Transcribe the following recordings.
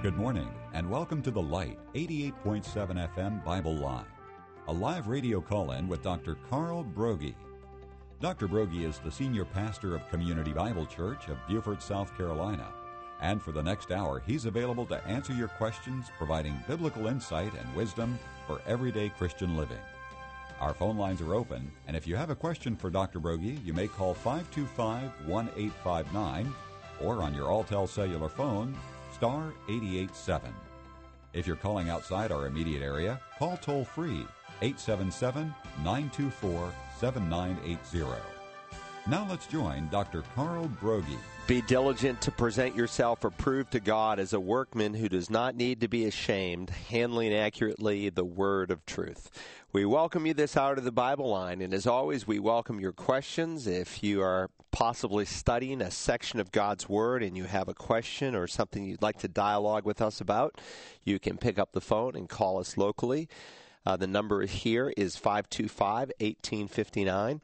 Good morning, and welcome to The Light, 88.7 FM Bible Line, a live radio call in with Dr. Carl Broggi. Dr. Broggi is the senior pastor of Community Bible Church of Beaufort, South Carolina. And for the next hour, he's available to answer your questions, providing biblical insight and wisdom for everyday Christian living. Our phone lines are open, and if you have a question for Dr. Broggi, you may call 525 1859 or on your Alltel cellular phone, star 887. If you're calling outside our immediate area, call toll free 877 924 7980. Now let's join Dr. Carl Broggi. Be diligent to present yourself approved to God as a workman who does not need to be ashamed, handling accurately the word of truth. We welcome you this hour to the Bible line, and as always, we welcome your questions. If you are possibly studying a section of God's Word and you have a question or something you'd like to dialogue with us about, you can pick up the phone and call us locally. Uh, the number here is 525 1859.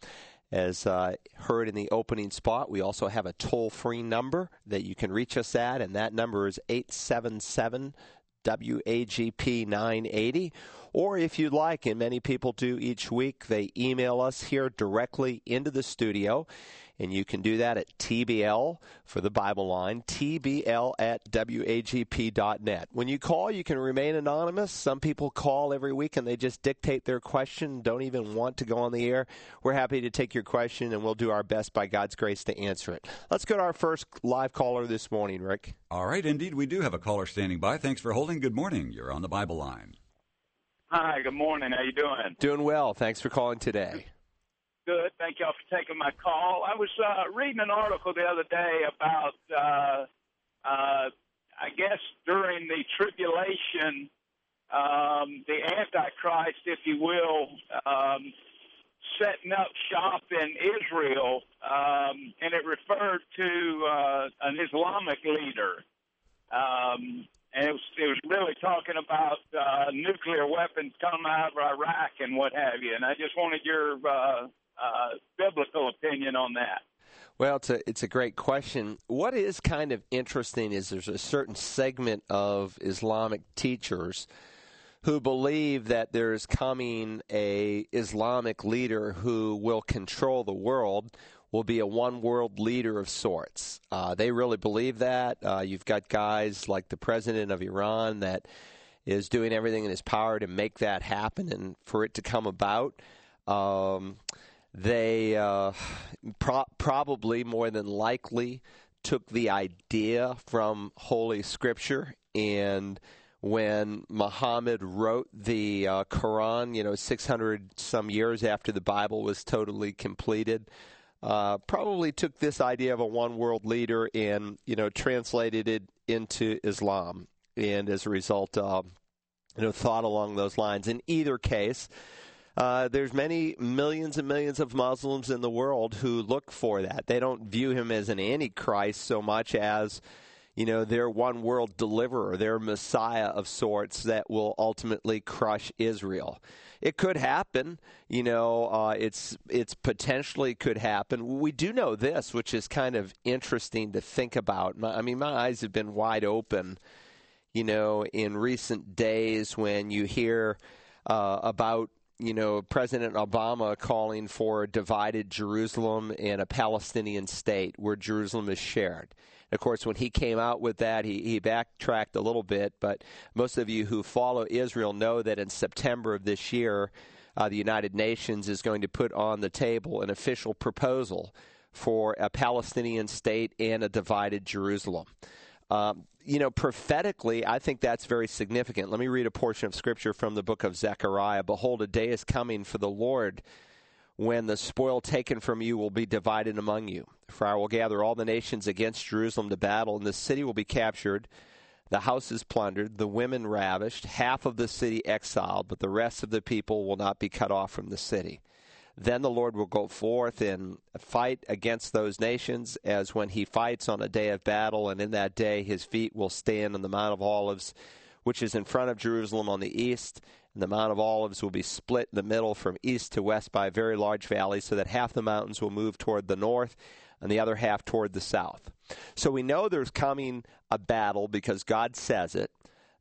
As uh, heard in the opening spot, we also have a toll free number that you can reach us at, and that number is 877 WAGP 980. Or if you'd like, and many people do each week, they email us here directly into the studio. And you can do that at TBL for the Bible line, TBL at WAGP.net. When you call, you can remain anonymous. Some people call every week and they just dictate their question, don't even want to go on the air. We're happy to take your question and we'll do our best by God's grace to answer it. Let's go to our first live caller this morning, Rick. All right, indeed, we do have a caller standing by. Thanks for holding. Good morning. You're on the Bible line. Hi, good morning. How you doing? Doing well. Thanks for calling today. Good. Thank y'all for taking my call. I was uh, reading an article the other day about, uh, uh, I guess, during the tribulation, um, the Antichrist, if you will, um, setting up shop in Israel, um, and it referred to uh, an Islamic leader. Um, and it was it was really talking about uh, nuclear weapons coming out of Iraq and what have you. And I just wanted your uh, uh, biblical opinion on that. Well, it's a it's a great question. What is kind of interesting is there's a certain segment of Islamic teachers who believe that there is coming a Islamic leader who will control the world, will be a one world leader of sorts. Uh, they really believe that. Uh, you've got guys like the president of Iran that is doing everything in his power to make that happen and for it to come about. Um, they uh, pro- probably more than likely took the idea from Holy Scripture and when Muhammad wrote the uh, Quran, you know, 600 some years after the Bible was totally completed, uh, probably took this idea of a one world leader and, you know, translated it into Islam. And as a result, uh, you know, thought along those lines. In either case, uh, there's many millions and millions of Muslims in the world who look for that. They don't view him as an antichrist so much as you know, their one world deliverer, their Messiah of sorts that will ultimately crush Israel. It could happen, you know. Uh, it's it's potentially could happen. We do know this, which is kind of interesting to think about. My, I mean, my eyes have been wide open, you know, in recent days when you hear uh, about you know, President Obama calling for a divided Jerusalem and a Palestinian state where Jerusalem is shared. Of course, when he came out with that, he, he backtracked a little bit, but most of you who follow Israel know that in September of this year, uh, the United Nations is going to put on the table an official proposal for a Palestinian state and a divided Jerusalem. Um, you know, prophetically, I think that's very significant. Let me read a portion of scripture from the book of Zechariah. Behold, a day is coming for the Lord when the spoil taken from you will be divided among you. For I will gather all the nations against Jerusalem to battle, and the city will be captured, the houses plundered, the women ravished, half of the city exiled, but the rest of the people will not be cut off from the city. Then the Lord will go forth and fight against those nations as when he fights on a day of battle, and in that day his feet will stand on the Mount of Olives, which is in front of Jerusalem on the east, And the Mount of Olives will be split in the middle from east to west by a very large valley, so that half the mountains will move toward the north and the other half toward the south. So we know there's coming a battle because God says it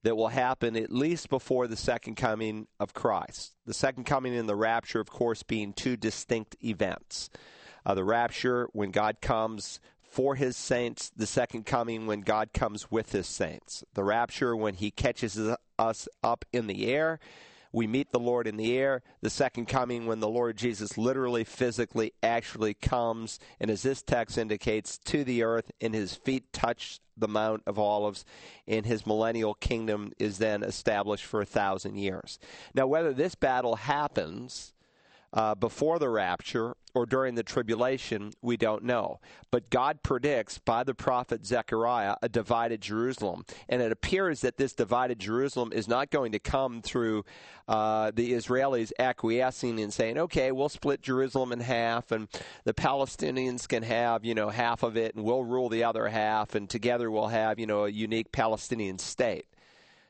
that will happen at least before the second coming of Christ. The second coming and the rapture, of course, being two distinct events. Uh, the rapture, when God comes for his saints, the second coming, when God comes with his saints. The rapture, when he catches us up in the air we meet the Lord in the air. The second coming, when the Lord Jesus literally, physically, actually comes, and as this text indicates, to the earth, and his feet touch the Mount of Olives, and his millennial kingdom is then established for a thousand years. Now, whether this battle happens uh, before the rapture or during the tribulation, we don't know. But God predicts by the prophet Zechariah a divided Jerusalem. And it appears that this divided Jerusalem is not going to come through uh, the Israelis acquiescing and saying, okay, we'll split Jerusalem in half and the Palestinians can have, you know, half of it and we'll rule the other half and together we'll have, you know, a unique Palestinian state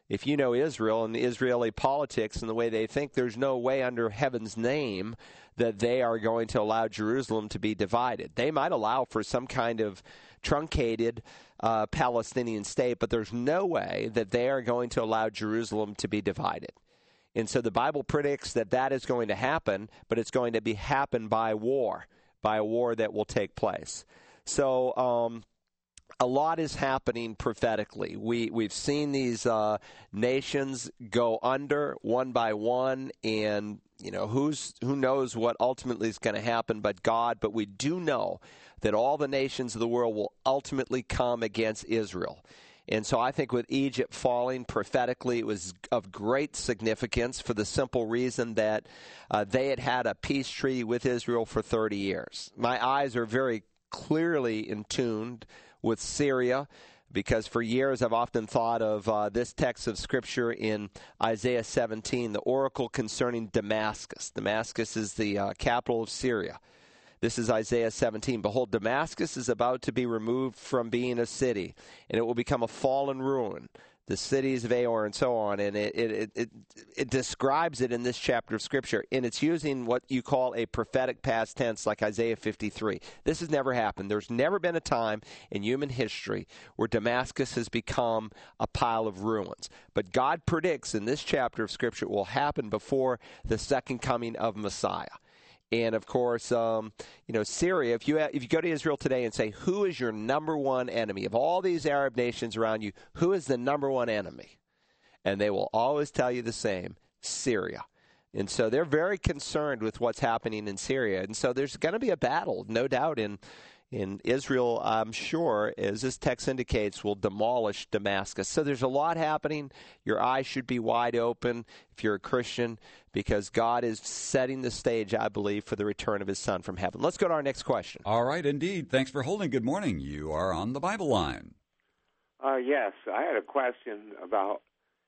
if you know Israel and the Israeli politics and the way they think, there's no way under heaven's name that they are going to allow Jerusalem to be divided. They might allow for some kind of truncated uh, Palestinian state, but there's no way that they are going to allow Jerusalem to be divided. And so the Bible predicts that that is going to happen, but it's going to be happen by war, by a war that will take place. So um, a lot is happening prophetically. We we've seen these uh, nations go under one by one, and you know who's who knows what ultimately is going to happen, but God. But we do know that all the nations of the world will ultimately come against Israel. And so I think with Egypt falling prophetically, it was of great significance for the simple reason that uh, they had had a peace treaty with Israel for 30 years. My eyes are very clearly in tuned with Syria because for years I've often thought of uh, this text of Scripture in Isaiah 17, the oracle concerning Damascus. Damascus is the uh, capital of Syria. This is Isaiah 17. Behold, Damascus is about to be removed from being a city, and it will become a fallen ruin the cities of Aroer and so on, and it, it, it, it, describes it in this chapter of Scripture, and it's using what you call a prophetic past tense like Isaiah 53. This has never happened. There's never been a time in human history where Damascus has become a pile of ruins. But God predicts in this chapter of Scripture it will happen before the second coming of Messiah and of course, um, you know, Syria. If you if you go to Israel today and say, "Who is your number one enemy of all these Arab nations around you? Who is the number one enemy?" and they will always tell you the same: Syria. And so they're very concerned with what's happening in Syria. And so there's going to be a battle, no doubt, in in Israel, I'm sure, as this text indicates, will demolish Damascus. So there's a lot happening. Your eyes should be wide open if you're a Christian because God is setting the stage, I believe, for the return of his son from heaven. Let's go to our next question. All right, indeed. Thanks for holding. Good morning. You are on the Bible line. Uh, yes, I had a question about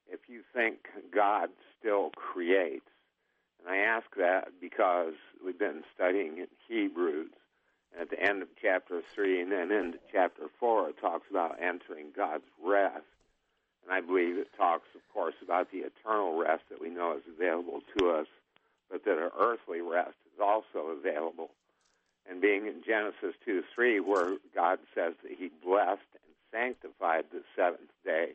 if you think God still creates. And I ask that because we've been studying Hebrews at the end of chapter 3 and then into chapter 4, it talks about entering God's rest. And I believe it talks, of course, about the eternal rest that we know is available to us, but that our earthly rest is also available. And being in Genesis 2 3, where God says that He blessed and sanctified the seventh day.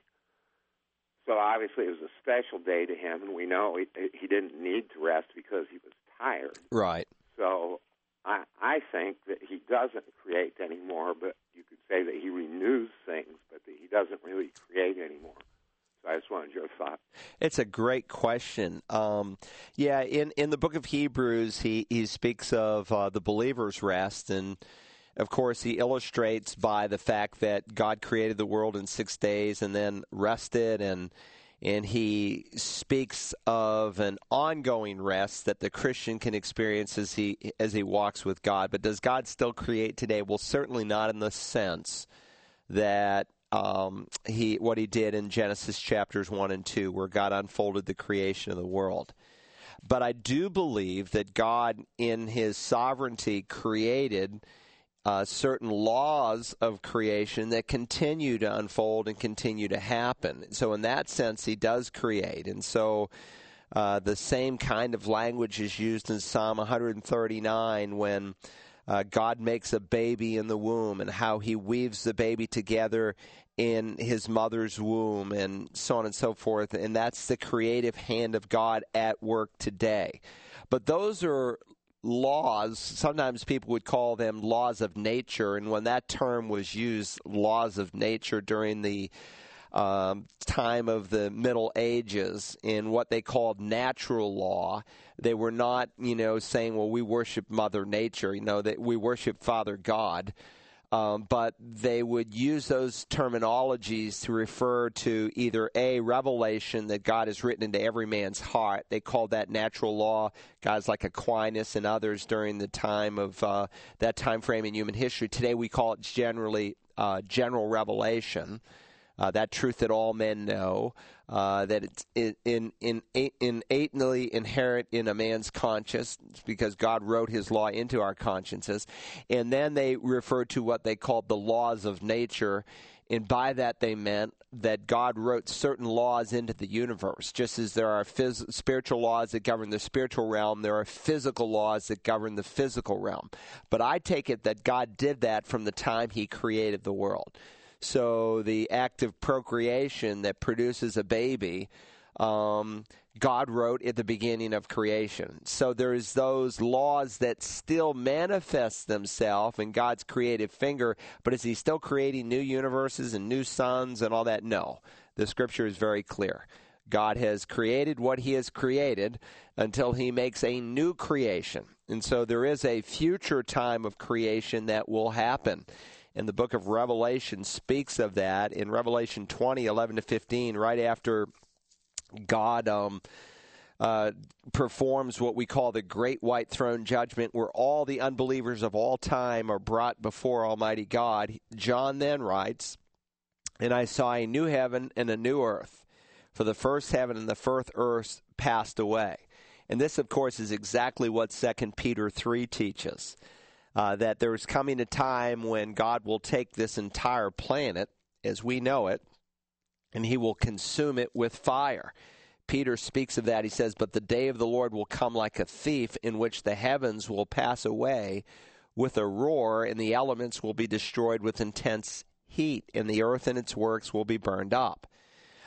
So obviously it was a special day to Him, and we know He, he didn't need to rest because He was tired. Right. So I, I think that he doesn't create anymore, but you could say that he renews things, but that he doesn't really create anymore. So I just wanted your thought. It's a great question. Um, yeah, in, in the book of Hebrews, he, he speaks of uh, the believer's rest, and of course, he illustrates by the fact that God created the world in six days and then rested and and he speaks of an ongoing rest that the Christian can experience as he as he walks with God. But does God still create today? Well, certainly not in the sense that um, he what he did in Genesis chapters one and two, where God unfolded the creation of the world. But I do believe that God, in His sovereignty, created uh, certain laws of creation that continue to unfold and continue to happen. So, in that sense, he does create. And so, Uh, the same kind of language is used in Psalm 139 when uh, God makes a baby in the womb and how he weaves the baby together in his mother's womb and so on and so forth. And that's the creative hand of God at work today. But those are laws. Sometimes people would call them laws of nature. And when that term was used, laws of nature, during the um, time of the Middle Ages in what they called natural law. They were not, you know, saying, well, we worship Mother Nature, you know, that we worship Father God. Um, but they would use those terminologies to refer to either a revelation that God has written into every man's heart. They called that natural law. Guys like Aquinas and others during the time of uh, that time frame in human history. Today we call it generally uh, general revelation uh, that truth that all men know, uh, that it's in, in, in, innately inherent in a man's conscience because God wrote his law into our consciences. And then they referred to what they called the laws of nature. And by that they meant that God wrote certain laws into the universe. Just as there are phys- spiritual laws that govern the spiritual realm, there are physical laws that govern the physical realm. But I take it that God did that from the time He created the world. So the act of procreation that produces a baby, um, God wrote at the beginning of creation. So there's those laws that still manifest themselves in God's creative finger, but is He still creating new universes and new suns and all that? No. The scripture is very clear. God has created what He has created until He makes a new creation. And so there is a future time of creation that will happen and the book of Revelation speaks of that in Revelation 20, 11 to 15, right after God um, uh, performs what we call the Great White Throne Judgment, where all the unbelievers of all time are brought before Almighty God. John then writes, And I saw a new heaven and a new earth, for the first heaven and the first earth passed away. And this, of course, is exactly what 2 Peter 3 teaches uh, that there's coming a time when God will take this entire planet as we know it and he will consume it with fire. Peter speaks of that. He says, But the day of the Lord will come like a thief, in which the heavens will pass away with a roar, and the elements will be destroyed with intense heat, and the earth and its works will be burned up.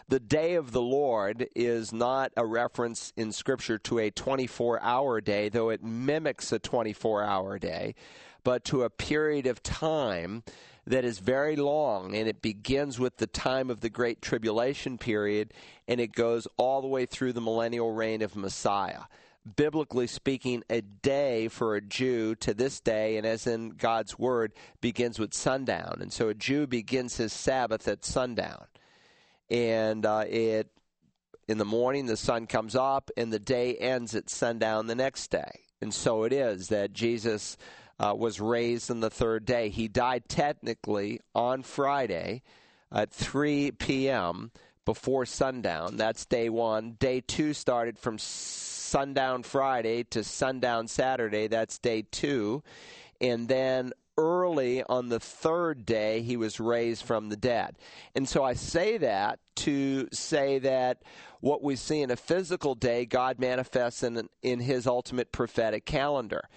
The day of the Lord is not a reference in Scripture to a 24 hour day, though it mimics a 24 hour day, but to a period of time that is very long, and it begins with the time of the Great Tribulation period, and it goes all the way through the millennial reign of Messiah. Biblically speaking, a day for a Jew to this day, and as in God's Word, begins with sundown. And so a Jew begins his Sabbath at sundown and uh, it in the morning the sun comes up and the day ends at sundown the next day. And so it is that Jesus uh, was raised on the third day. He died technically on Friday at 3 p.m. before sundown. That's day one. Day two started from sundown Friday to sundown Saturday. That's day two. And then early on the third day he was raised from the dead. And so I say that to say that what we see in a physical day, God manifests in, in his ultimate prophetic calendar.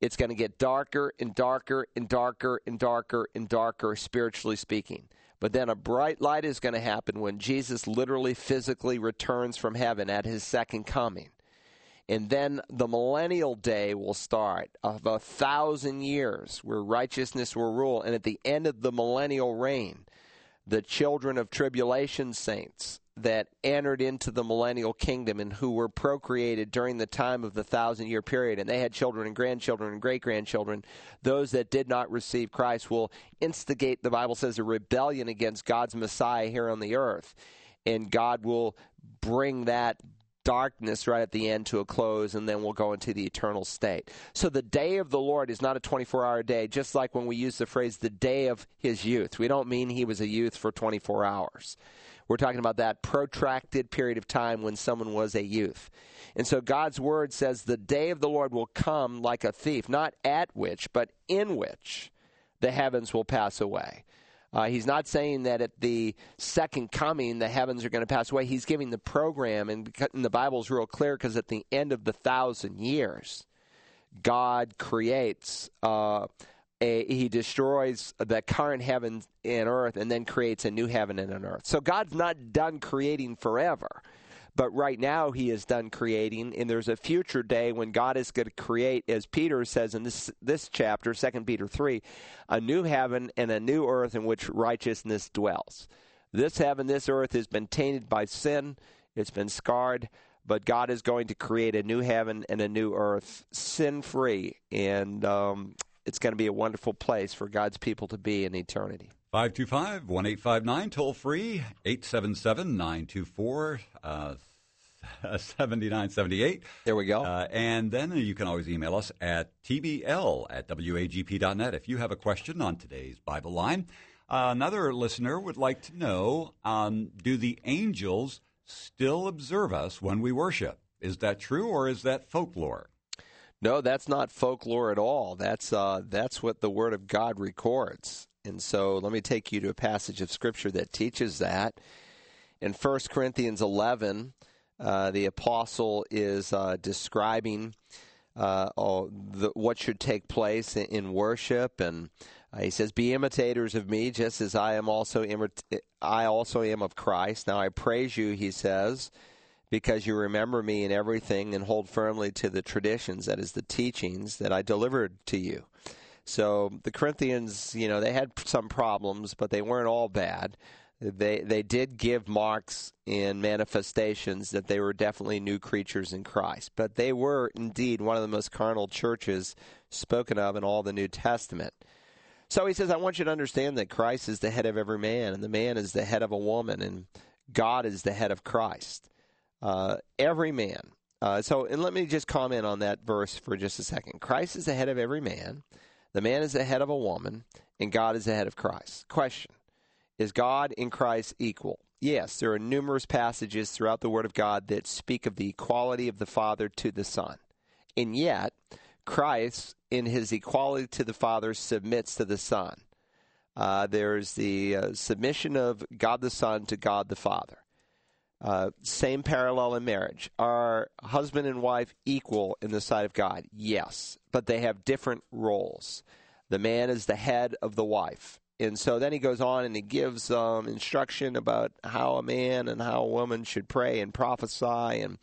It's going to get darker and darker and darker and darker and darker, spiritually speaking. But then a bright light is going to happen when Jesus literally physically returns from heaven at his second coming. And then the millennial day will start of a thousand years where righteousness will rule. And at the end of the millennial reign, the children of tribulation saints that entered into the millennial kingdom and who were procreated during the time of the thousand year period, and they had children and grandchildren and great grandchildren, those that did not receive Christ will instigate, the Bible says, a rebellion against God's Messiah here on the earth. And God will bring that darkness right at the end to a close, and then we'll go into the eternal state. So the day of the Lord is not a 24 hour day, just like when we use the phrase the day of his youth. We don't mean he was a youth for 24 hours. We're talking about that protracted period of time when someone was a youth. And so God's word says the day of the Lord will come like a thief, not at which, but in which the heavens will pass away. Uh, he's not saying that at the second coming the heavens are going to pass away. He's giving the program, and, and the Bible's real clear because at the end of the thousand years, God creates. Uh, a, he destroys the current heaven and earth and then creates a new heaven and an earth. So God's not done creating forever. But right now, he is done creating, and there's a future day when God is going to create, as Peter says in this this chapter, Second Peter three, a new heaven and a new earth in which righteousness dwells. This heaven, this earth has been tainted by sin; it's been scarred. But God is going to create a new heaven and a new earth, sin free, and um, it's going to be a wonderful place for God's people to be in eternity. 525 1859, toll free, 877 924 7978. There we go. Uh, and then you can always email us at tbl at wagp.net if you have a question on today's Bible line. Uh, another listener would like to know um, do the angels still observe us when we worship? Is that true or is that folklore? No, that's not folklore at all. That's uh, that's what the Word of God records. And so let me take you to a passage of Scripture that teaches that. In 1 Corinthians 11, uh, the apostle is uh, describing uh, oh, the, what should take place in, in worship, and uh, he says, "Be imitators of me, just as I am also I also am of Christ." Now I praise you, he says, because you remember me in everything and hold firmly to the traditions, that is, the teachings that I delivered to you. So the Corinthians, you know, they had some problems, but they weren't all bad. They they did give marks in manifestations that they were definitely new creatures in Christ, but they were indeed one of the most carnal churches spoken of in all the New Testament. So he says, I want you to understand that Christ is the head of every man, and the man is the head of a woman, and God is the head of Christ. Uh, every man. Uh, so, and let me just comment on that verse for just a second. Christ is the head of every man, the man is the head of a woman, and God is the head of Christ. Question Is God in Christ equal? Yes, there are numerous passages throughout the Word of God that speak of the equality of the Father to the Son. And yet, Christ, in his equality to the Father, submits to the Son. Uh, there's the uh, submission of God the Son to God the Father. Uh, same parallel in marriage. Are husband and wife equal in the sight of God? Yes, but they have different roles. The man is the head of the wife. And so then he goes on and he gives um, instruction about how a man and how a woman should pray and prophesy and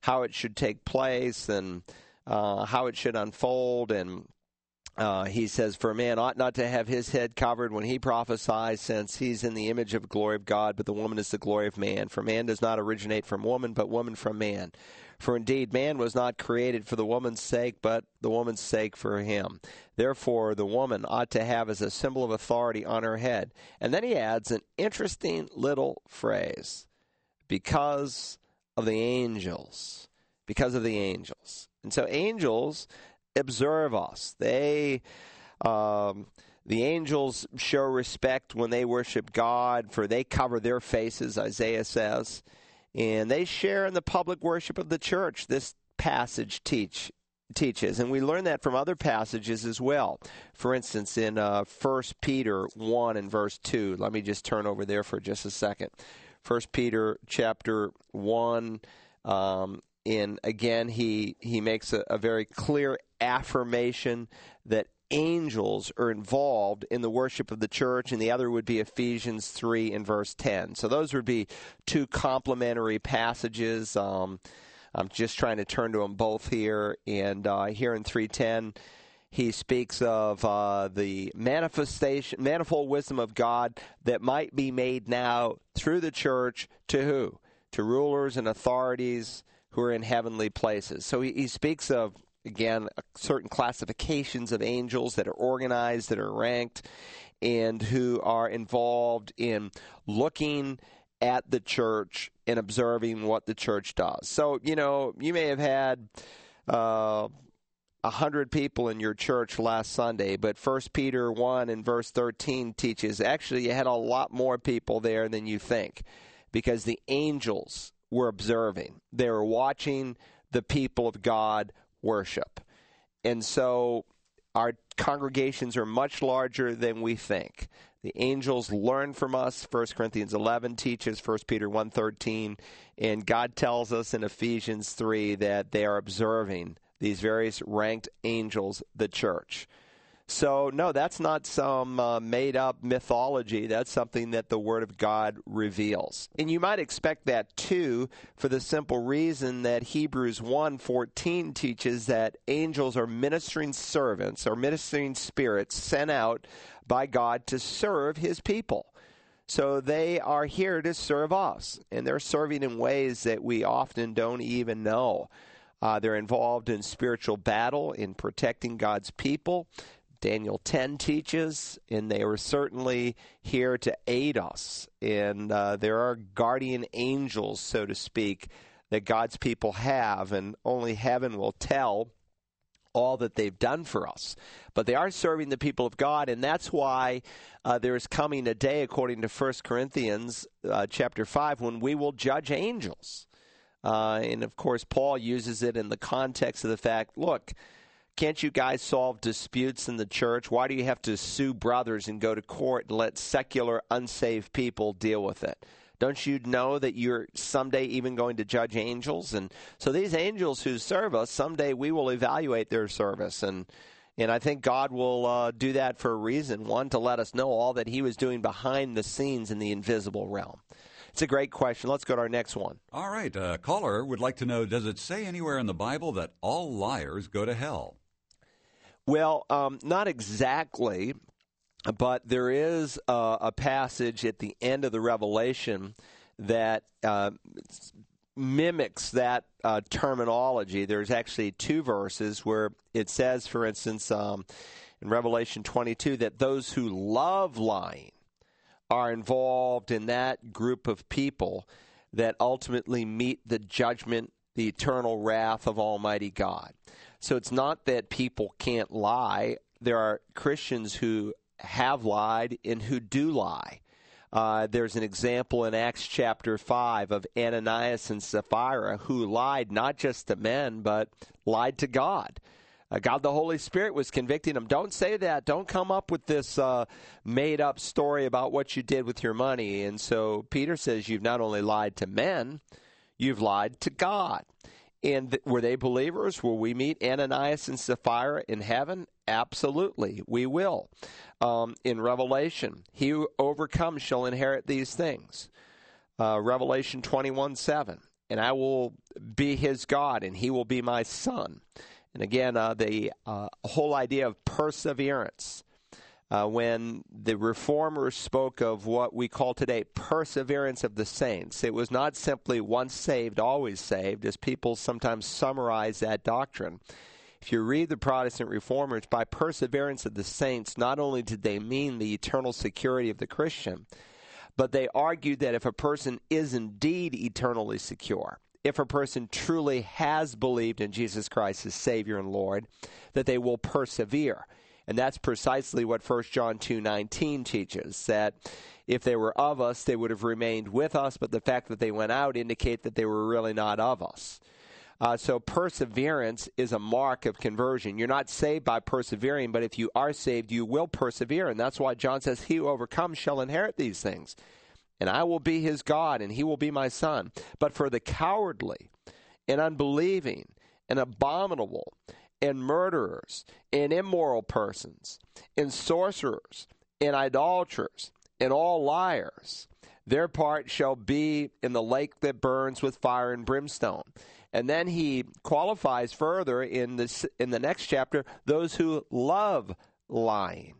how it should take place and uh, how it should unfold. And uh, he says, For a man ought not to have his head covered when he prophesies, since he's in the image of glory of God, but the woman is the glory of man. For man does not originate from woman, but woman from man. For indeed, man was not created for the woman's sake, but the woman's sake for him. Therefore, the woman ought to have as a symbol of authority on her head. And then he adds an interesting little phrase because of the angels. Because of the angels. And so, angels observe us. They, um, the angels show respect when they worship God, for they cover their faces, Isaiah says, and they share in the public worship of the church. This passage teach teaches, and we learn that from other passages as well. For instance, in uh, 1 Peter 1 and verse 2, let me just turn over there for just a second. 1 Peter chapter 1, um, and again, he, he makes a, a very clear affirmation that angels are involved in the worship of the church, and the other would be Ephesians 3 and verse 10. So those would be two complementary passages. Um, I'm just trying to turn to them both here. And uh, here in 310, he speaks of uh, the manifestation, manifold wisdom of God that might be made now through the church to who? To rulers and authorities who are in heavenly places. So he, he speaks of again certain classifications of angels that are organized, that are ranked, and who are involved in looking at the church and observing what the church does. So you know you may have had. Uh, a hundred people in your church last Sunday, but First Peter one and verse thirteen teaches actually you had a lot more people there than you think, because the angels were observing. They were watching the people of God worship. And so our congregations are much larger than we think. The angels learn from us. 1 Corinthians 11 teaches 1 Peter 1:13 and God tells us in Ephesians 3 that they are observing these various ranked angels the church. So, no, that's not some uh, made up mythology. That's something that the Word of God reveals. And you might expect that too, for the simple reason that Hebrews 1:14 teaches that angels are ministering servants or ministering spirits sent out by God to serve His people. So they are here to serve us, and they're serving in ways that we often don't even know. Uh, they're involved in spiritual battle, in protecting God's people. Daniel 10 teaches, and they were certainly here to aid us. And uh, there are guardian angels, so to speak, that God's people have, and only heaven will tell all that they've done for us. But they are serving the people of God, and that's why uh, there is coming a day, according to 1 Corinthians uh, chapter 5, when we will judge angels. Uh, and of course, Paul uses it in the context of the fact look, can't you guys solve disputes in the church? Why do you have to sue brothers and go to court and let secular, unsaved people deal with it? Don't you know that you're someday even going to judge angels? And so these angels who serve us, someday we will evaluate their service. And and I think God will uh, do that for a reason. One, to let us know all that He was doing behind the scenes in the invisible realm. It's a great question. Let's go to our next one. All right. A caller would like to know Does it say anywhere in the Bible that all liars go to hell? Well, um, not exactly, but there is a passage at the end of the Revelation that uh, mimics that uh, terminology. There's actually two verses where it says, for instance, um, in Revelation 22, that those who love lying are involved in that group of people that ultimately meet the judgment, the eternal wrath of Almighty God. So it's not that people can't lie. There are Christians who have lied and who do lie. Uh, there's an example in Acts chapter 5 of Ananias and Sapphira who lied not just to men, but lied to God. Uh, God the Holy Spirit was convicting them. Don't say that. Don't come up with this uh, made up story about what you did with your money. And so Peter says, You've not only lied to men, you've lied to God. And th- were they believers? Will we meet Ananias and Sapphira in heaven? Absolutely, we will. Um, in Revelation, he who overcomes shall inherit these things. Uh, Revelation 21 7. And I will be his God, and he will be my son. And again, uh, the uh, whole idea of perseverance uh, when the reformers spoke of what we call today perseverance of the saints. It was not simply once saved, always saved, as people sometimes summarize that doctrine. If you read the Protestant reformers, by perseverance of the saints, not only did they mean the eternal security of the Christian, but they argued that if a person is indeed eternally secure, if a person truly has believed in Jesus Christ as Savior and Lord, that they will persevere. And that's precisely what 1 John 2:19 teaches that if they were of us they would have remained with us but the fact that they went out indicate that they were really not of us. Uh, so perseverance is a mark of conversion. You're not saved by persevering, but if you are saved, you will persevere. And that's why John says, He who overcomes shall inherit these things. And I will be his God, and he will be my son. But for the cowardly and unbelieving and abominable and murderers and immoral persons and sorcerers and idolaters and all liars. Their part shall be in the lake that burns with fire and brimstone. And then he qualifies further in this in the next chapter those who love lying.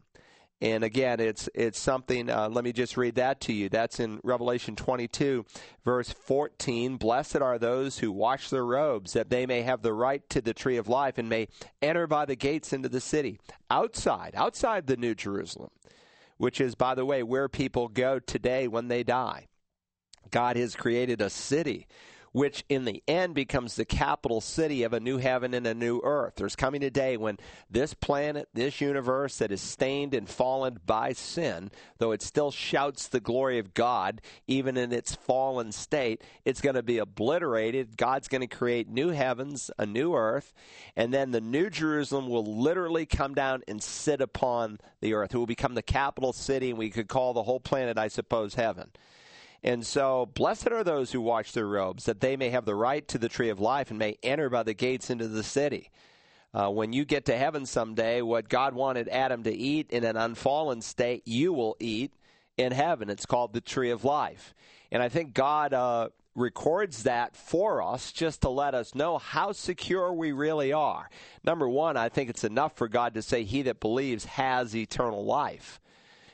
And again, it's it's something. Uh, let me just read that to you. That's in Revelation 22, verse 14. Blessed are those who wash their robes, that they may have the right to the tree of life and may enter by the gates into the city, outside, outside the New Jerusalem, which is, by the way, where people go today when they die. God has created a city which in the end becomes the capital city of a new heaven and a new earth. There's coming a day when this planet, this universe that is stained and fallen by sin, though it still shouts the glory of God, even in its fallen state, it's going to be obliterated. God's going to create new heavens, a new earth, and then the new Jerusalem will literally come down and sit upon the earth. It will become the capital city, and we could call the whole planet, I suppose, heaven. And so, blessed are those who wash their robes, that they may have the right to the tree of life and may enter by the gates into the city. Uh, when you get to heaven someday, what God wanted Adam to eat in an unfallen state, you will eat in heaven. It's called the tree of life. And I think God uh, records that for us just to let us know how secure we really are. Number one, I think it's enough for God to say, He that believes has eternal life.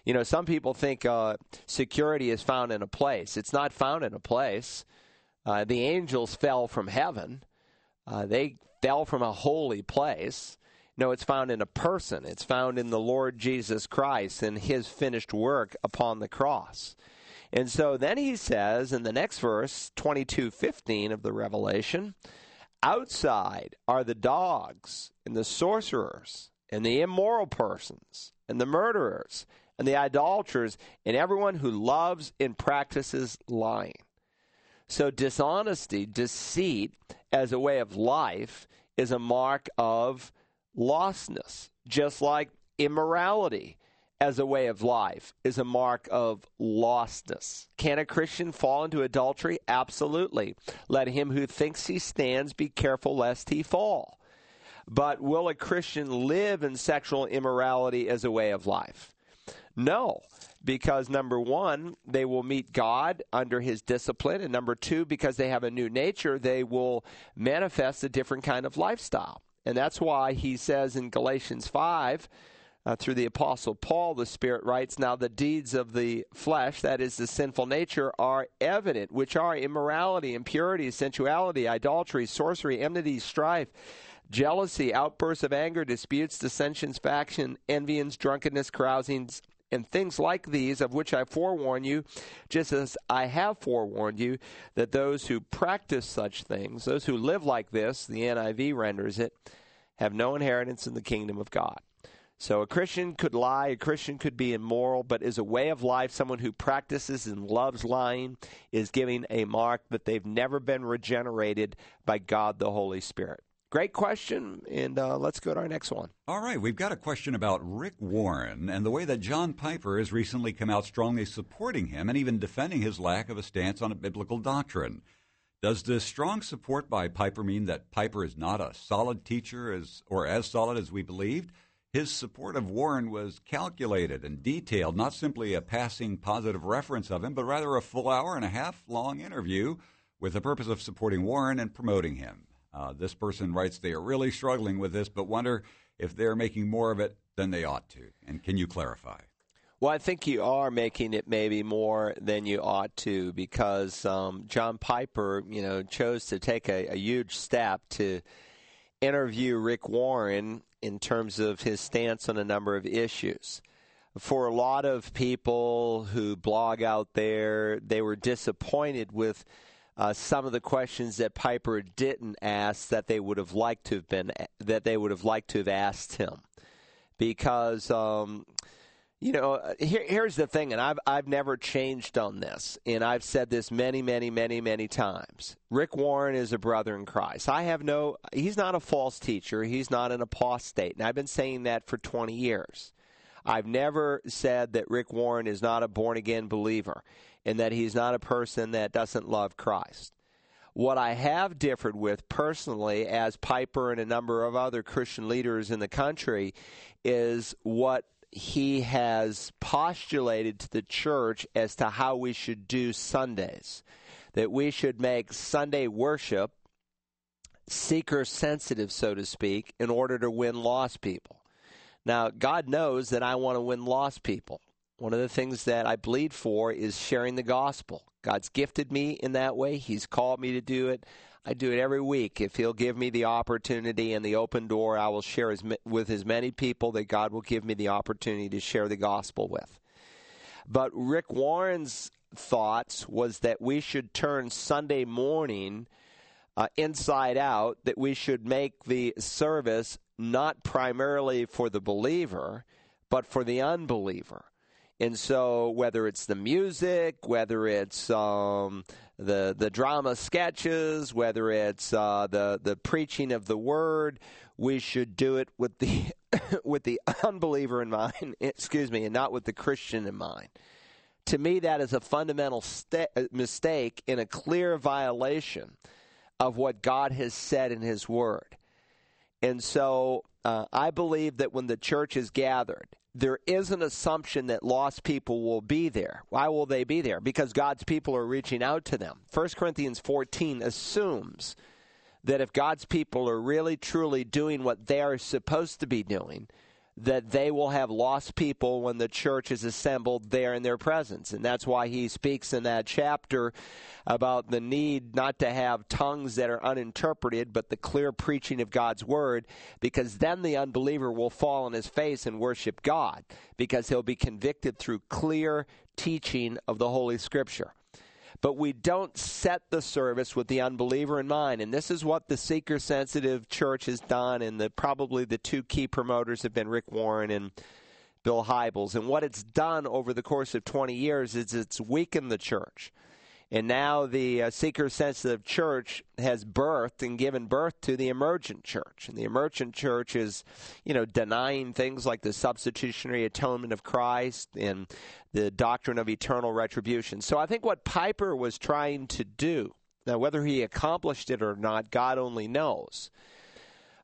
You know, some people think uh, security is found in a place. It's not found in a place. Uh, the angels fell from heaven. Uh, they fell from a holy place. No, it's found in a person. It's found in the Lord Jesus Christ and his finished work upon the cross. And so then he says in the next verse, 22:15 of the Revelation, outside are the dogs and the sorcerers and the immoral persons and the murderers and the idolaters and everyone who loves and practices lying. So, dishonesty, deceit as a way of life is a mark of lostness, just like immorality as a way of life is a mark of lostness. Can a Christian fall into adultery? Absolutely. Let him who thinks he stands be careful lest he fall. But will a Christian live in sexual immorality as a way of life? No, because number one, they will meet God under his discipline. And number two, because they have a new nature, they will manifest a different kind of lifestyle. And that's why he says in Galatians 5, uh, through the Apostle Paul, the Spirit writes, Now the deeds of the flesh, that is the sinful nature, are evident, which are immorality, impurity, sensuality, idolatry, sorcery, enmity, strife jealousy, outbursts of anger, disputes, dissensions, faction, envyings, drunkenness, carousings, and things like these, of which I forewarn you, just as I have forewarned you, that those who practice such things, those who live like this, the NIV renders it, have no inheritance in the kingdom of God. So a Christian could lie, a Christian could be immoral, but as a way of life, someone who practices and loves lying is giving a mark that they've never been regenerated by God the Holy Spirit. Great question, and uh, let's go to our next one. All right, we've got a question about Rick Warren and the way that John Piper has recently come out strongly supporting him and even defending his lack of a stance on a biblical doctrine. Does this strong support by Piper mean that Piper is not a solid teacher as, or as solid as we believed? His support of Warren was calculated and detailed, not simply a passing positive reference of him, but rather a full hour and a half long interview with the purpose of supporting Warren and promoting him. Uh, this person writes they are really struggling with this, but wonder if they're making more of it than they ought to. And can you clarify? Well, I think you are making it maybe more than you ought to because um, John Piper, you know, chose to take a, a huge step to interview Rick Warren in terms of his stance on a number of issues. For a lot of people who blog out there, they were disappointed with uh, some of the questions that Piper didn't ask that they would have liked to have been that they would have liked to have asked him, because um, you know here, here's the thing, and I've I've never changed on this, and I've said this many many many many times. Rick Warren is a brother in Christ. I have no. He's not a false teacher. He's not an apostate, and I've been saying that for 20 years. I've never said that Rick Warren is not a born again believer and that he's not a person that doesn't love Christ. What I have differed with personally, as Piper and a number of other Christian leaders in the country, is what he has postulated to the church as to how we should do Sundays. That we should make Sunday worship seeker sensitive, so to speak, in order to win lost people. Now, God knows that I want to win lost people. One of the things that I bleed for is sharing the gospel. God's gifted me in that way. He's called me to do it. I do it every week. If He'll give me the opportunity and the open door, I will share as, with as many people that God will give me the opportunity to share the gospel with. But Rick Warren's thoughts was that we should turn Sunday morning uh, inside out, that we should make the service not primarily for the believer, but for the unbeliever. And so, whether it's the music, whether it's um, the the drama sketches, whether it's uh, the the preaching of the word, we should do it with the with the unbeliever in mind. Excuse me, and not with the Christian in mind. To me, that is a fundamental st- uh, mistake and a clear violation of what God has said in His Word. And so, uh, I believe that when the church is gathered there is an assumption that lost people will be there. Why will they be there? Because God's people are reaching out to them. 1 Corinthians 14 assumes that if God's people are really truly doing what they are supposed to be doing, that they will have lost people when the church is assembled there in their presence. And that's why he speaks in that chapter about the need not to have tongues that are uninterpreted, but the clear preaching of God's word, because then the unbeliever will fall on his face and worship God, because he'll be convicted through clear teaching of the Holy Scripture but we don't set the service with the unbeliever in mind. And this is what the seeker sensitive church has done, and the, probably the two key promoters have been Rick Warren and Bill Hybels. And what it's done over the course of 20 years is it's weakened the church. And now the uh, seeker sensitive church has birthed and given birth to the emergent church. And the emergent church is, you know, denying things like the substitutionary atonement of Christ and the doctrine of eternal retribution. So I think what Piper was trying to do, now whether he accomplished it or not, God only knows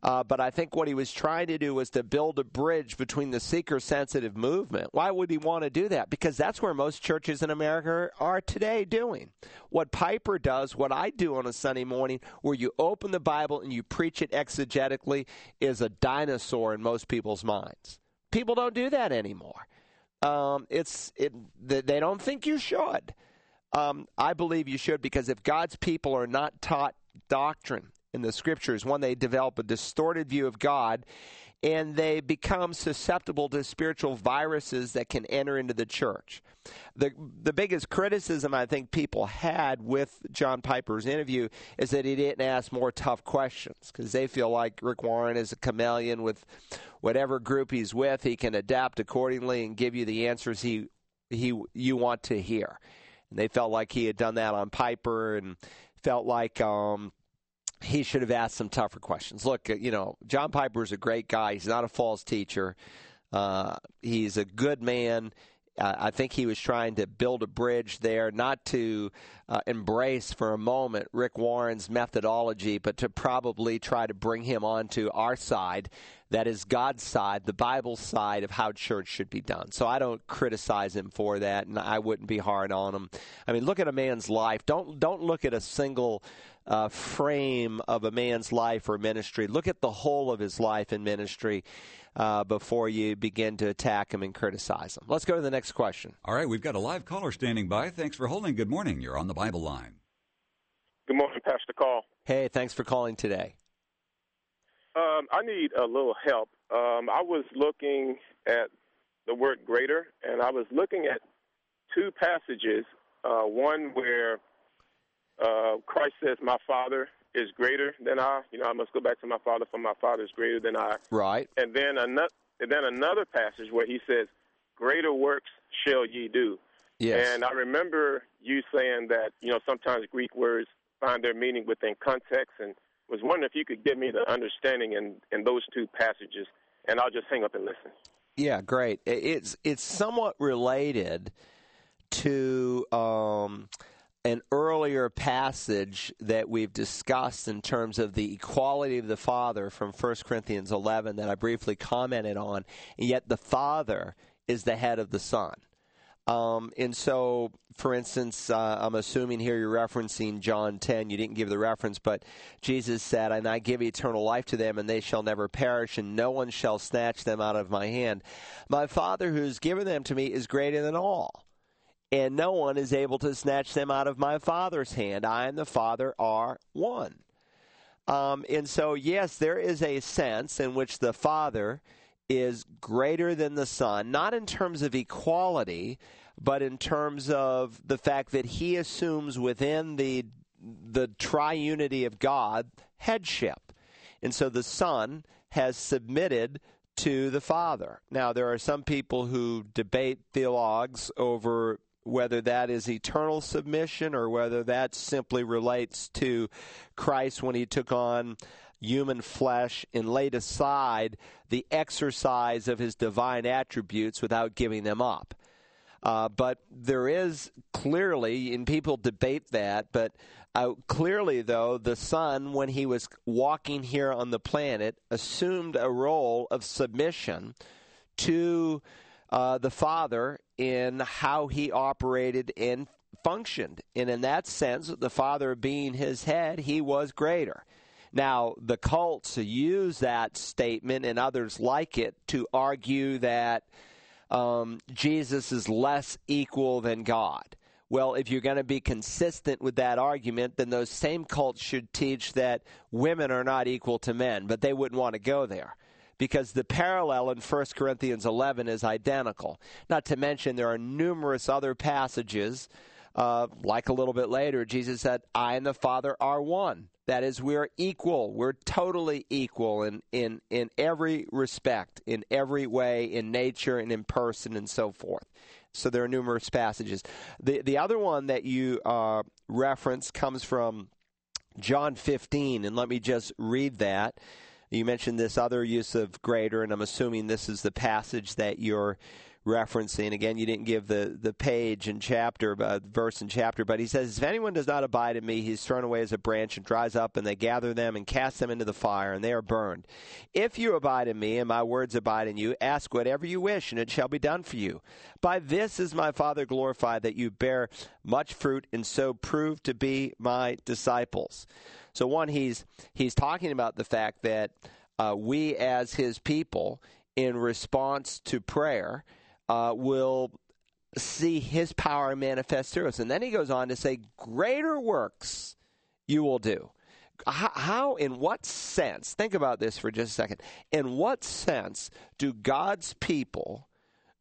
uh, but I think what he was trying to do was to build a bridge between the seeker sensitive movement. Why would he want to do that? Because that's where most churches in America are today doing. What Piper does, what I do on a Sunday morning, where you open the Bible and you preach it exegetically, is a dinosaur in most people's minds. People don't do that anymore. Um, it's it, they don't think you should. Um, I believe you should because if God's people are not taught doctrine, in the scriptures. One, they develop a distorted view of God and they become susceptible to spiritual viruses that can enter into the church. The the biggest criticism I think people had with John Piper's interview is that he didn't ask more tough questions because they feel like Rick Warren is a chameleon with whatever group he's with, he can adapt accordingly and give you the answers he he you want to hear. And they felt like he had done that on Piper and felt like um, he should have asked some tougher questions. Look, you know, John Piper is a great guy. He's not a false teacher. Uh, he's a good man. Uh, I think he was trying to build a bridge there, not to uh, embrace for a moment Rick Warren's methodology, but to probably try to bring him onto our side. That is God's side, the Bible side of how church should be done. So I don't criticize him for that, and I wouldn't be hard on him. I mean, look at a man's life. Don't don't look at a single uh, frame of a man's life or ministry. Look at the whole of his life and ministry uh, before you begin to attack him and criticize him. Let's go to the next question. All right, we've got a live caller standing by. Thanks for holding. Good morning. You're on the Bible line. Good morning, Pastor Call. Hey, thanks for calling today. Um, I need a little help. Um, I was looking at the word greater, and I was looking at two passages. Uh, one where uh, Christ says, "My Father is greater than I." You know, I must go back to my Father, for my Father is greater than I. Right. And then another, and then another passage where he says, "Greater works shall ye do." Yes. And I remember you saying that you know sometimes Greek words find their meaning within context, and was wondering if you could give me the understanding in in those two passages, and I'll just hang up and listen. Yeah, great. It's it's somewhat related to. Um, an earlier passage that we've discussed in terms of the equality of the Father from 1 Corinthians 11 that I briefly commented on, and yet the Father is the head of the Son. Um, and so, for instance, uh, I'm assuming here you're referencing John 10. You didn't give the reference, but Jesus said, And I give eternal life to them, and they shall never perish, and no one shall snatch them out of my hand. My Father who's given them to me is greater than all and no one is able to snatch them out of my Father's hand. I and the Father are one. Um, and so, yes, there is a sense in which the Father is greater than the Son, not in terms of equality, but in terms of the fact that he assumes within the the triunity of God headship. And so the Son has submitted to the Father. Now, there are some people who debate theologues over whether that is eternal submission or whether that simply relates to Christ when he took on human flesh and laid aside the exercise of his divine attributes without giving them up. Uh, but there is clearly, and people debate that, but uh, clearly, though, the Son, when he was walking here on the planet, assumed a role of submission to uh, the Father in how he operated and functioned. And in that sense, the Father being his head, he was greater. Now, the cults use that statement and others like it to argue that um, Jesus is less equal than God. Well, if you're going to be consistent with that argument, then those same cults should teach that women are not equal to men, but they wouldn't want to go there because the parallel in 1 Corinthians 11 is identical. Not to mention, there are numerous other passages, uh, like a little bit later, Jesus said, I and the Father are one. That is, we're equal. We're totally equal in, in, in every respect, in every way, in nature and in person and so forth. So there are numerous passages. The, the other one that you uh, reference comes from John 15, and let me just read that. You mentioned this other use of greater, and I'm assuming this is the passage that you're referencing. Again, you didn't give the, the page and chapter, uh, verse and chapter, but he says, If anyone does not abide in me, he is thrown away as a branch and dries up, and they gather them and cast them into the fire, and they are burned. If you abide in me, and my words abide in you, ask whatever you wish, and it shall be done for you. By this is my Father glorified, that you bear much fruit, and so prove to be my disciples. So, one, he's, he's talking about the fact that uh, we as his people, in response to prayer, uh, will see his power manifest through us. And then he goes on to say, Greater works you will do. How, how, in what sense, think about this for just a second. In what sense do God's people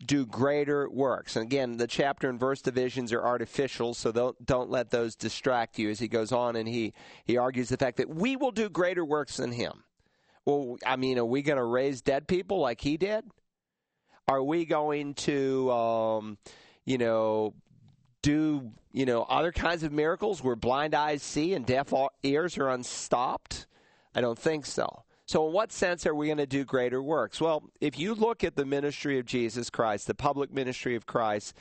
do greater works? And again, the chapter and verse divisions are artificial, so don't, don't let those distract you as he goes on and he, he argues the fact that we will do greater works than him. Well, I mean, are we going to raise dead people like he did? Are we going to, um, you know, do you know other kinds of miracles where blind eyes see and deaf ears are unstopped? I don't think so. So, in what sense are we going to do greater works? Well, if you look at the ministry of Jesus Christ, the public ministry of Christ,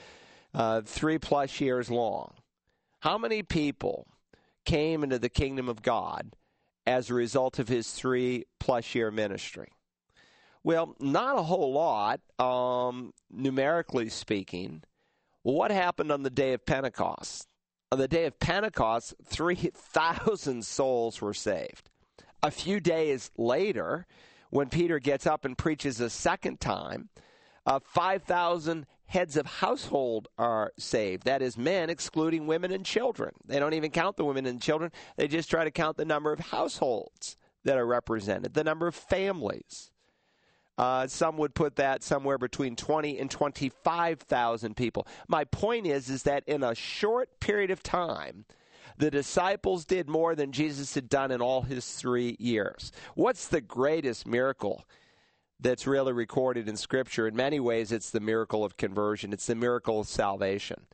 uh, three plus years long, how many people came into the kingdom of God as a result of his three plus year ministry? Well, not a whole lot, um, numerically speaking. Well, what happened on the day of Pentecost? On the day of Pentecost, 3,000 souls were saved. A few days later, when Peter gets up and preaches a second time, uh, 5,000 heads of household are saved. That is, men excluding women and children. They don't even count the women and children, they just try to count the number of households that are represented, the number of families. Uh, some would put that somewhere between 20 and 25,000 people. My point is, is that in a short period of time, the disciples did more than Jesus had done in all his three years. What's the greatest miracle that's really recorded in Scripture? In many ways, it's the miracle of conversion, it's the miracle of salvation.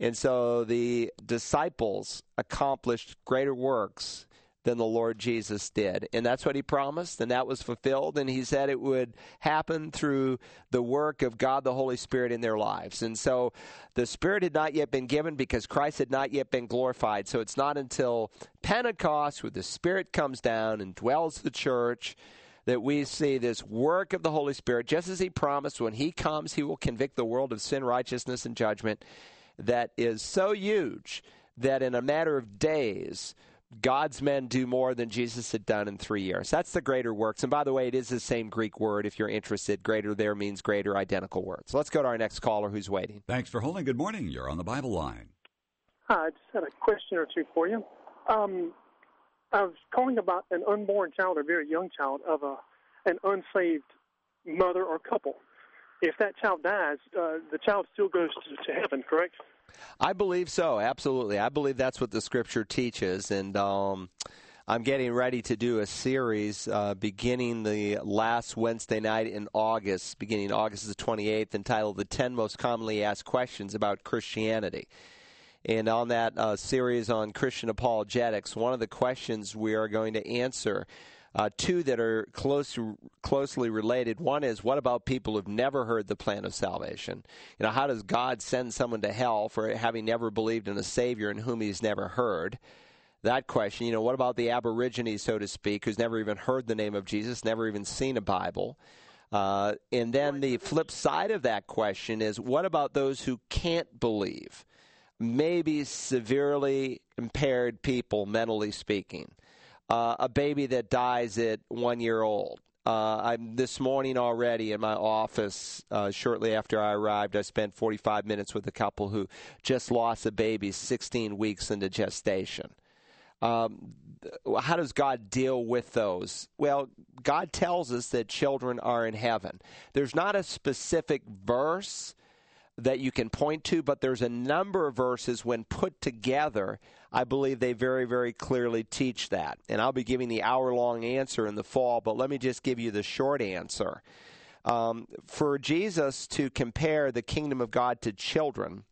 And so the disciples accomplished greater works than the Lord Jesus did. And that's what he promised, and that was fulfilled. And he said it would happen through the work of God the Holy Spirit in their lives. And so the Spirit had not yet been given because Christ had not yet been glorified. So it's not until Pentecost, where the Spirit comes down and dwells the church, that we see this work of the Holy Spirit, just as he promised when he comes, he will convict the world of sin, righteousness, and judgment, that is so huge that in a matter of days, God's men do more than Jesus had done in three years. That's the greater works. And by the way, it is the same Greek word. If you're interested, greater there means greater identical words. Let's go to our next caller who's waiting. Thanks for holding. Good morning. You're on the Bible line. Hi, I just had a question or two for you. Um, I was calling about an unborn child, a very young child, of a an unsaved mother or couple. if that child dies, uh, the child still goes to, to heaven, correct? I believe so. Absolutely, I believe that's what the Scripture teaches, and. Um, I'm getting ready to do a series uh, beginning the last Wednesday night in August, beginning August the 28th, entitled The 10 Most Commonly Asked Questions About Christianity. And on that uh, series on Christian apologetics, one of the questions we are going to answer, uh, two that are close, closely related. One is, what about people who've never heard the plan of salvation? You know, how does God send someone to hell for having never believed in a Savior in whom he's never heard? that question. You know, what about the Aborigines, so to speak, who's never even heard the name of Jesus, never even seen a Bible? Uh, and then the flip side of that question is what about those who can't believe? Maybe severely impaired people, mentally speaking. Uh, a baby that dies at one year old. Uh, I'm this morning already in my office. Uh, shortly after I arrived, I spent 45 minutes with a couple who just lost a baby 16 weeks into gestation. Um, how does God deal with those? Well, God tells us that children are in heaven. There's not a specific verse that you can point to, but there's a number of verses when put together. I believe they very, very clearly teach that. And I'll be giving the hour long answer in the fall, but let me just give you the short answer. Um, for Jesus to compare the kingdom of God to children,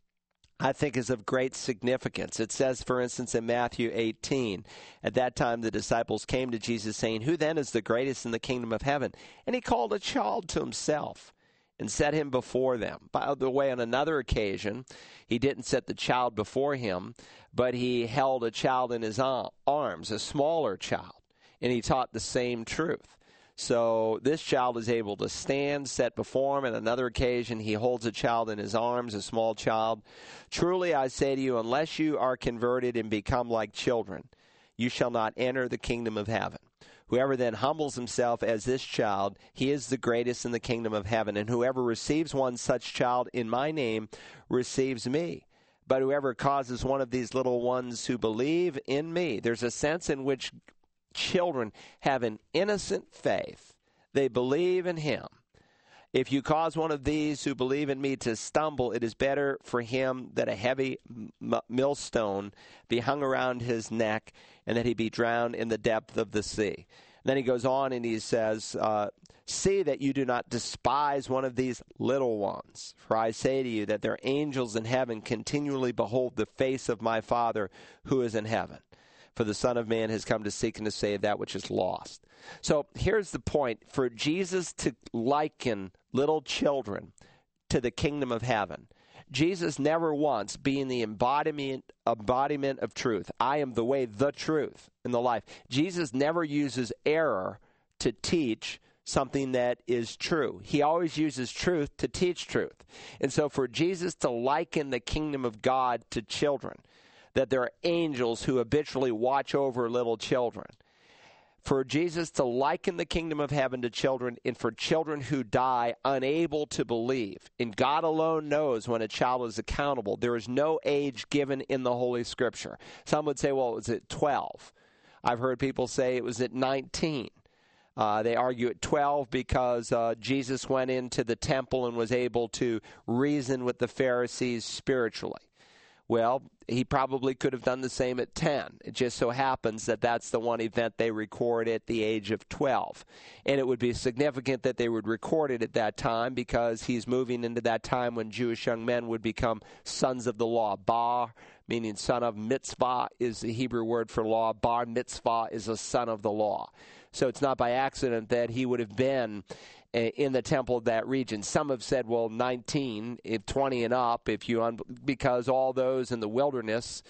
I think is of great significance. It says, for instance, in Matthew 18, at that time the disciples came to Jesus saying, Who then is the greatest in the kingdom of heaven? And he called a child to himself and set him before them. By the way, on another occasion, he didn't set the child before him, but he held a child in his arms, a smaller child, and he taught the same truth. So this child is able to stand, set before him. On another occasion, he holds a child in his arms, a small child. Truly, I say to you, unless you are converted and become like children, you shall not enter the kingdom of heaven. Whoever then humbles himself as this child, he is the greatest in the kingdom of heaven. And whoever receives one such child in my name receives me. But whoever causes one of these little ones who believe in me, there's a sense in which children have an innocent faith. They believe in him. If you cause one of these who believe in me to stumble, it is better for him that a heavy millstone be hung around his neck and that he be drowned in the depth of the sea. And then he goes on and he says, uh, See that you do not despise one of these little ones. For I say to you that their angels in heaven continually behold the face of my Father who is in heaven for the Son of Man has come to seek and to save that which is lost. So here's the point for Jesus to liken little children to the kingdom of heaven. Jesus never once being the embodiment embodiment of truth. I am the way, the truth, and the life. Jesus never uses error to teach something that is true. He always uses truth to teach truth. And so for Jesus to liken the kingdom of God to children, that there are angels who habitually watch over little children. For Jesus to liken the kingdom of heaven to children, and for children who die unable to believe. And God alone knows when a child is accountable. There is no age given in the Holy Scripture. Some would say, well, it was at 12. I've heard people say it was at 19. Uh, they argue at 12 because uh, Jesus went into the temple and was able to reason with the Pharisees spiritually. Well, he probably could have done the same at 10. It just so happens that that's the one event they record at the age of 12. And it would be significant that they would record it at that time because he's moving into that time when Jewish young men would become sons of the law. Bar, meaning son of mitzvah, is the Hebrew word for law. Bar mitzvah is a son of the law. So it's not by accident that he would have been in the temple of that region. Some have said, well, 19, if 20 and up, if you un- because all those in the wilderness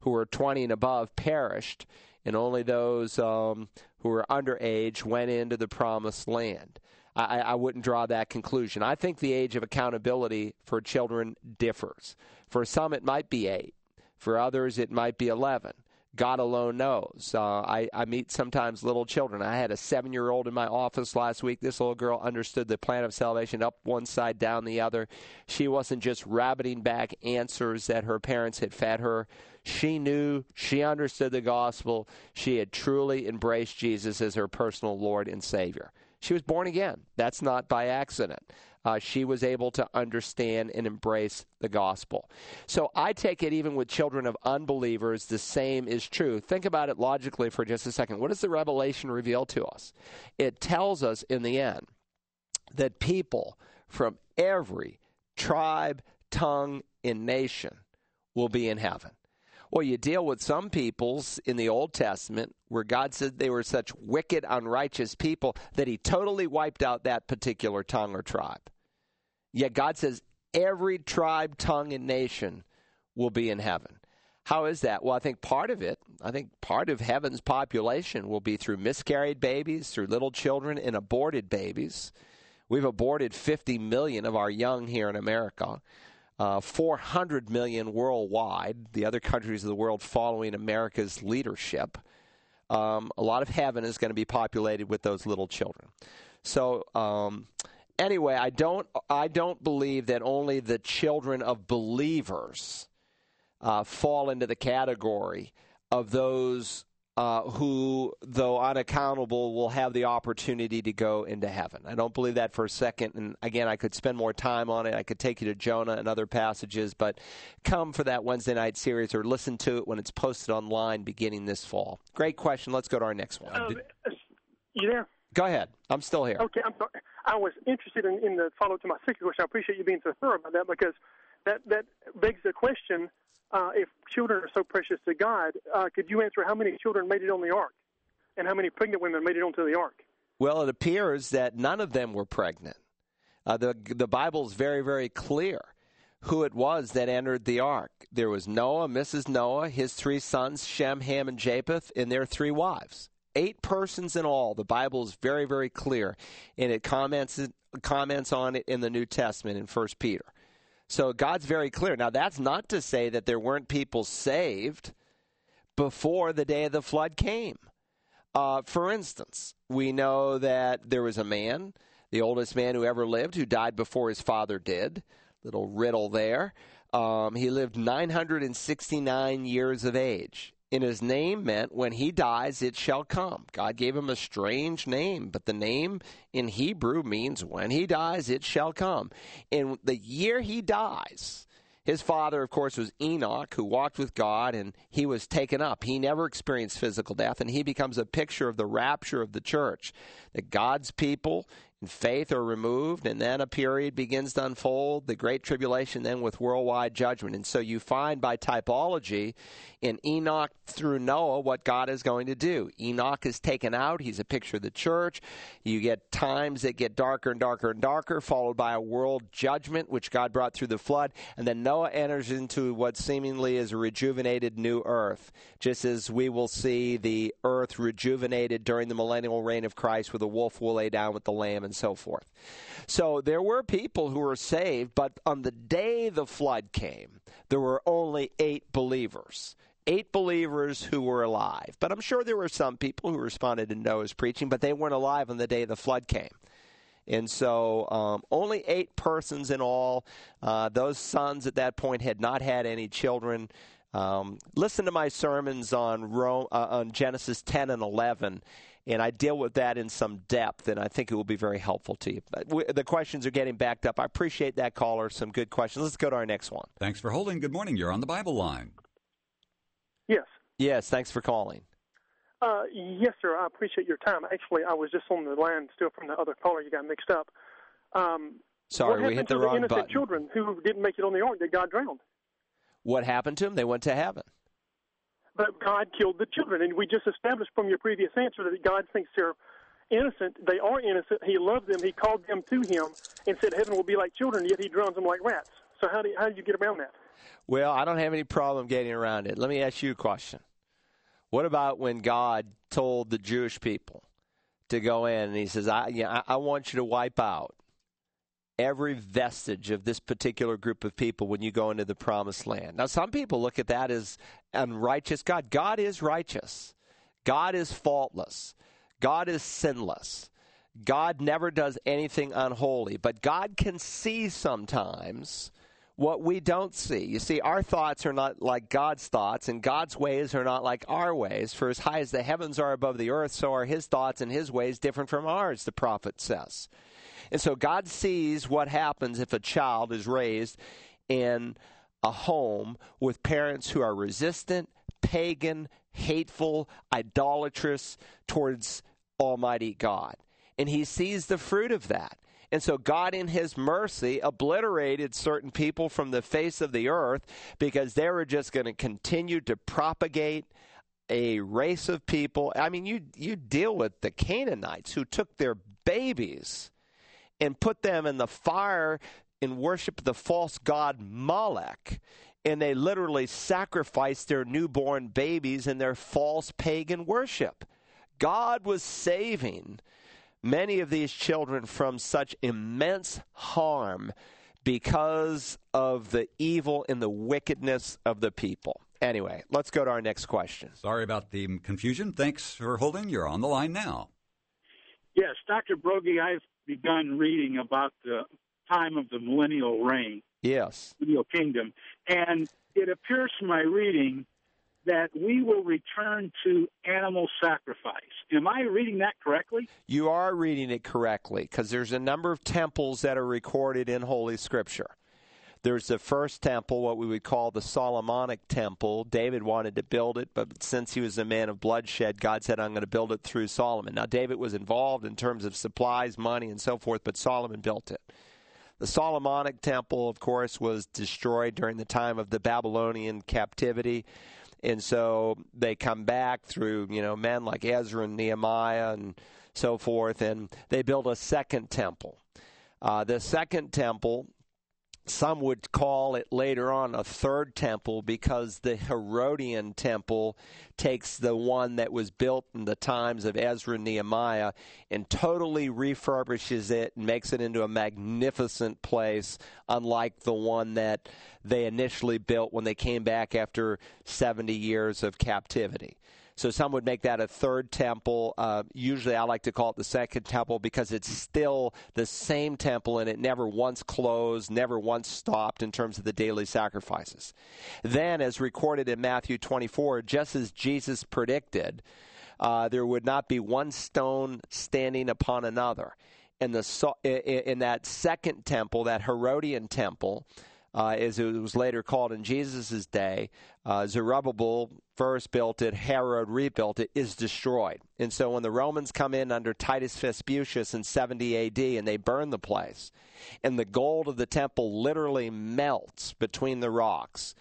who were 20 and above perished, and only those um, who were underage went into the promised land. I, I wouldn't draw that conclusion. I think the age of accountability for children differs. For some, it might be eight. For others, it might be 11. God alone knows. Uh, I, I meet sometimes little children. I had a seven year old in my office last week. This little girl understood the plan of salvation up one side, down the other. She wasn't just rabbiting back answers that her parents had fed her. She knew, she understood the gospel. She had truly embraced Jesus as her personal Lord and Savior. She was born again. That's not by accident. Uh, she was able to understand and embrace the gospel. So I take it even with children of unbelievers, the same is true. Think about it logically for just a second. What does the revelation reveal to us? It tells us in the end that people from every tribe, tongue, and nation will be in heaven. Well, you deal with some peoples in the Old Testament where God said they were such wicked, unrighteous people that He totally wiped out that particular tongue or tribe. Yet God says every tribe, tongue, and nation will be in heaven. How is that? Well, I think part of it, I think part of heaven's population will be through miscarried babies, through little children, and aborted babies. We've aborted 50 million of our young here in America uh, 400 million worldwide, the other countries of the world following America's leadership. Um, a lot of heaven is going to be populated with those little children. So, um, anyway, I don't, I don't believe that only the children of believers uh, fall into the category of those uh, who, though unaccountable, will have the opportunity to go into heaven. I don't believe that for a second. And again, I could spend more time on it. I could take you to Jonah and other passages, but come for that Wednesday night series or listen to it when it's posted online beginning this fall. Great question. Let's go to our next one. Uh, you there? Go ahead. I'm still here. Okay, I'm sorry. I was interested in, in the follow up to my second question. I appreciate you being so thorough about that because that, that begs the question uh, if children are so precious to God, uh, could you answer how many children made it on the ark, and how many pregnant women made it onto the ark? Well, it appears that none of them were pregnant. Uh, the the Bible is very very clear who it was that entered the ark. There was Noah, Mrs. Noah, his three sons Shem, Ham, and Japheth, and their three wives. Eight persons in all. The Bible is very very clear, and it comments comments on it in the New Testament in First Peter. So God's very clear. Now, that's not to say that there weren't people saved before the day of the flood came. Uh, for instance, we know that there was a man, the oldest man who ever lived, who died before his father did. Little riddle there. Um, he lived 969 years of age in his name meant when he dies, it shall come. God gave him a strange name, but the name in Hebrew means when he dies, it shall come. In the year he dies, his father, of course, was Enoch, who walked with God, and he was taken up. He never experienced physical death, and he becomes a picture of the rapture of the church. That God's people and faith are removed, and then a period begins to unfold, the Great Tribulation, then with worldwide judgment. And so you find by typology in Enoch through Noah what God is going to do. Enoch is taken out, he's a picture of the church. You get times that get darker and darker and darker, followed by a world judgment, which God brought through the flood. And then Noah enters into what seemingly is a rejuvenated new earth, just as we will see the earth rejuvenated during the millennial reign of Christ, where the wolf will lay down with the lamb and so forth. So there were people who were saved, but on the day the flood came, there were only eight believers. Eight believers who were alive. But I'm sure there were some people who responded to Noah's preaching, but they weren't alive on the day the flood came. And so um, only eight persons in all. Uh, those sons at that point had not had any children. Um, listen to my sermons on Rome, uh, on Genesis 10 and 11, and I deal with that in some depth, and I think it will be very helpful to you. the questions are getting backed up. I appreciate that caller. Some good questions. Let's go to our next one. Thanks for holding. Good morning. You're on the Bible line. Yes. Yes. Thanks for calling. Uh, yes, sir. I appreciate your time. Actually, I was just on the line still from the other caller. You got mixed up. Um, Sorry, we hit the wrong the innocent button. children who didn't make it on the ark that God drowned? What happened to them? They went to heaven but God killed the children. And we just established from your previous answer that God thinks they're innocent. They are innocent. He loved them. He called them to Him and said heaven will be like children, yet He drowns them like rats. So how do you, how do you get around that? Well, I don't have any problem getting around it. Let me ask you a question. What about when God told the Jewish people to go in and He says, "I, you know, I want you to wipe out every vestige of this particular group of people when you go into the promised land. Now, some people look at that as unrighteous God. God is righteous, God is faultless, God is sinless. God never does anything unholy, but God can see sometimes what we don't see. You see, our thoughts are not like God's thoughts, and God's ways are not like our ways. For as high as the heavens are above the earth, so are his thoughts and his ways different from ours, the prophet says. And so God sees what happens if a child is raised in a home with parents who are resistant, pagan, hateful, idolatrous towards Almighty God. And he sees the fruit of that. And so God, in His mercy, obliterated certain people from the face of the earth because they were just going to continue to propagate a race of people. I mean, you, you deal with the Canaanites who took their babies and put them in the fire and worship the false god Molech. And they literally sacrificed their newborn babies in their false pagan worship. God was saving many of these children from such immense harm because of the evil and the wickedness of the people. Anyway, let's go to our next question. Sorry about the confusion. Thanks for holding. You're on the line now. Yes, Dr. Broggi, I've begun reading about the time of the millennial reign. Yes. Millennial kingdom. And it appears from my reading that we will return to animal sacrifice. Am I reading that correctly? You are reading it correctly because there's a number of temples that are recorded in Holy Scripture. There's the first temple, what we would call the Solomonic temple. David wanted to build it, but since he was a man of bloodshed, God said, I'm going to build it through Solomon. Now, David was involved in terms of supplies, money, and so forth, but Solomon built it. The Solomonic temple, of course, was destroyed during the time of the Babylonian captivity. And so they come back through, you know, men like Ezra and Nehemiah and so forth, and they build a second temple. Uh, the second temple some would call it later on a third temple because the Herodian temple takes the one that was built in the times of Ezra and Nehemiah and totally refurbishes it and makes it into a magnificent place, unlike the one that they initially built when they came back after 70 years of captivity. So some would make that a third temple. Uh, usually I like to call it the second temple because it's still the same temple and it never once closed, never once stopped in terms of the daily sacrifices. Then, as recorded in Matthew 24, just as Jesus predicted, uh, there would not be one stone standing upon another. In, the, in that second temple, that Herodian temple, uh, as it was later called in Jesus' day, uh, Zerubbabel first built it, Herod rebuilt it, is destroyed. And so when the Romans come in under Titus Vespucius in 70 AD and they burn the place, and the gold of the temple literally melts between the rocks,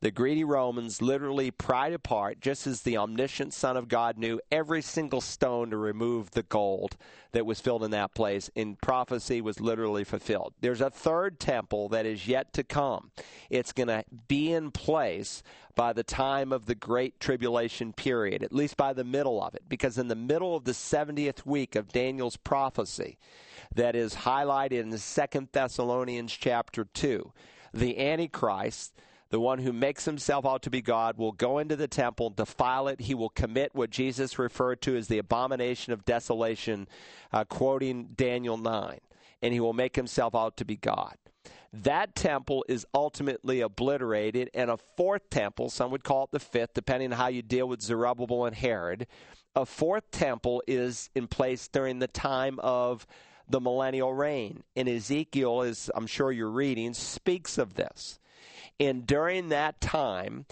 the greedy Romans literally pried apart, just as the omniscient Son of God knew every single stone to remove the gold that was filled in that place, and prophecy was literally fulfilled. There's a third temple that is yet to come. It's going to be in place by the time of the Great Tribulation period, at least by the middle of it, because in the middle of the 70th week of Daniel's prophecy, that is highlighted in Second Thessalonians chapter 2, the Antichrist the one who makes himself out to be God will go into the temple, defile it. He will commit what Jesus referred to as the abomination of desolation, uh, quoting Daniel 9. And he will make himself out to be God. That temple is ultimately obliterated, and a fourth temple, some would call it the fifth, depending on how you deal with Zerubbabel and Herod, a fourth temple is in place during the time of the millennial reign. And Ezekiel, as I'm sure you're reading, speaks of this. And during that time,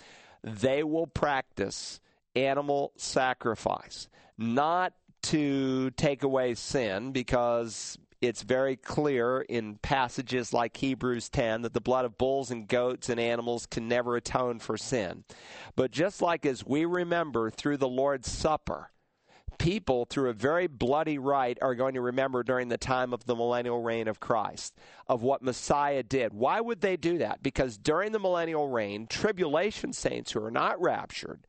they will practice animal sacrifice, not to take away sin, because it's very clear in passages like Hebrews 10 that the blood of bulls and goats and animals can never atone for sin. But just like as we remember through the Lord's Supper, people, through a very bloody rite, are going to remember during the time of the millennial reign of Christ of what Messiah did. Why would they do that? Because during the millennial reign, tribulation saints who are not raptured,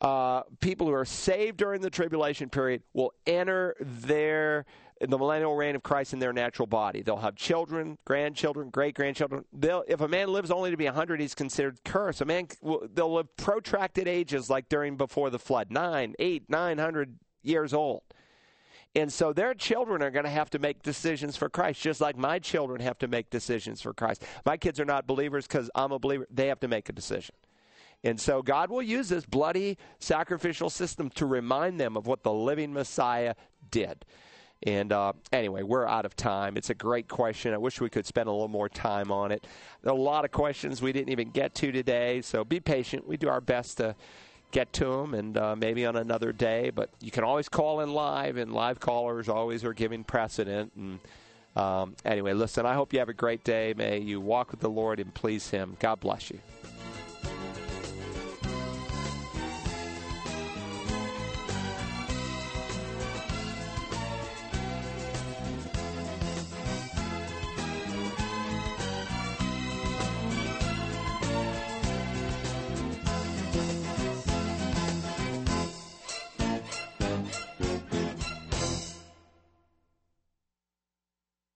uh, people who are saved during the tribulation period, will enter their the millennial reign of Christ in their natural body. They'll have children, grandchildren, great grandchildren. if a man lives only to be 100, he's considered cursed. A man, they'll live protracted ages like during before the flood, nine, eight, nine hundred years old. And so their children are going to have to make decisions for Christ, just like my children have to make decisions for Christ. My kids are not believers because I'm a believer. They have to make a decision. And so God will use this bloody sacrificial system to remind them of what the living Messiah did. And uh, anyway, we're out of time. It's a great question. I wish we could spend a little more time on it. There are a lot of questions we didn't even get to today, so be patient. We do our best to get to them and uh, maybe on another day, but you can always call in live, and live callers always are giving precedent. And um, anyway, listen, I hope you have a great day. May you walk with the Lord and please Him. God bless you.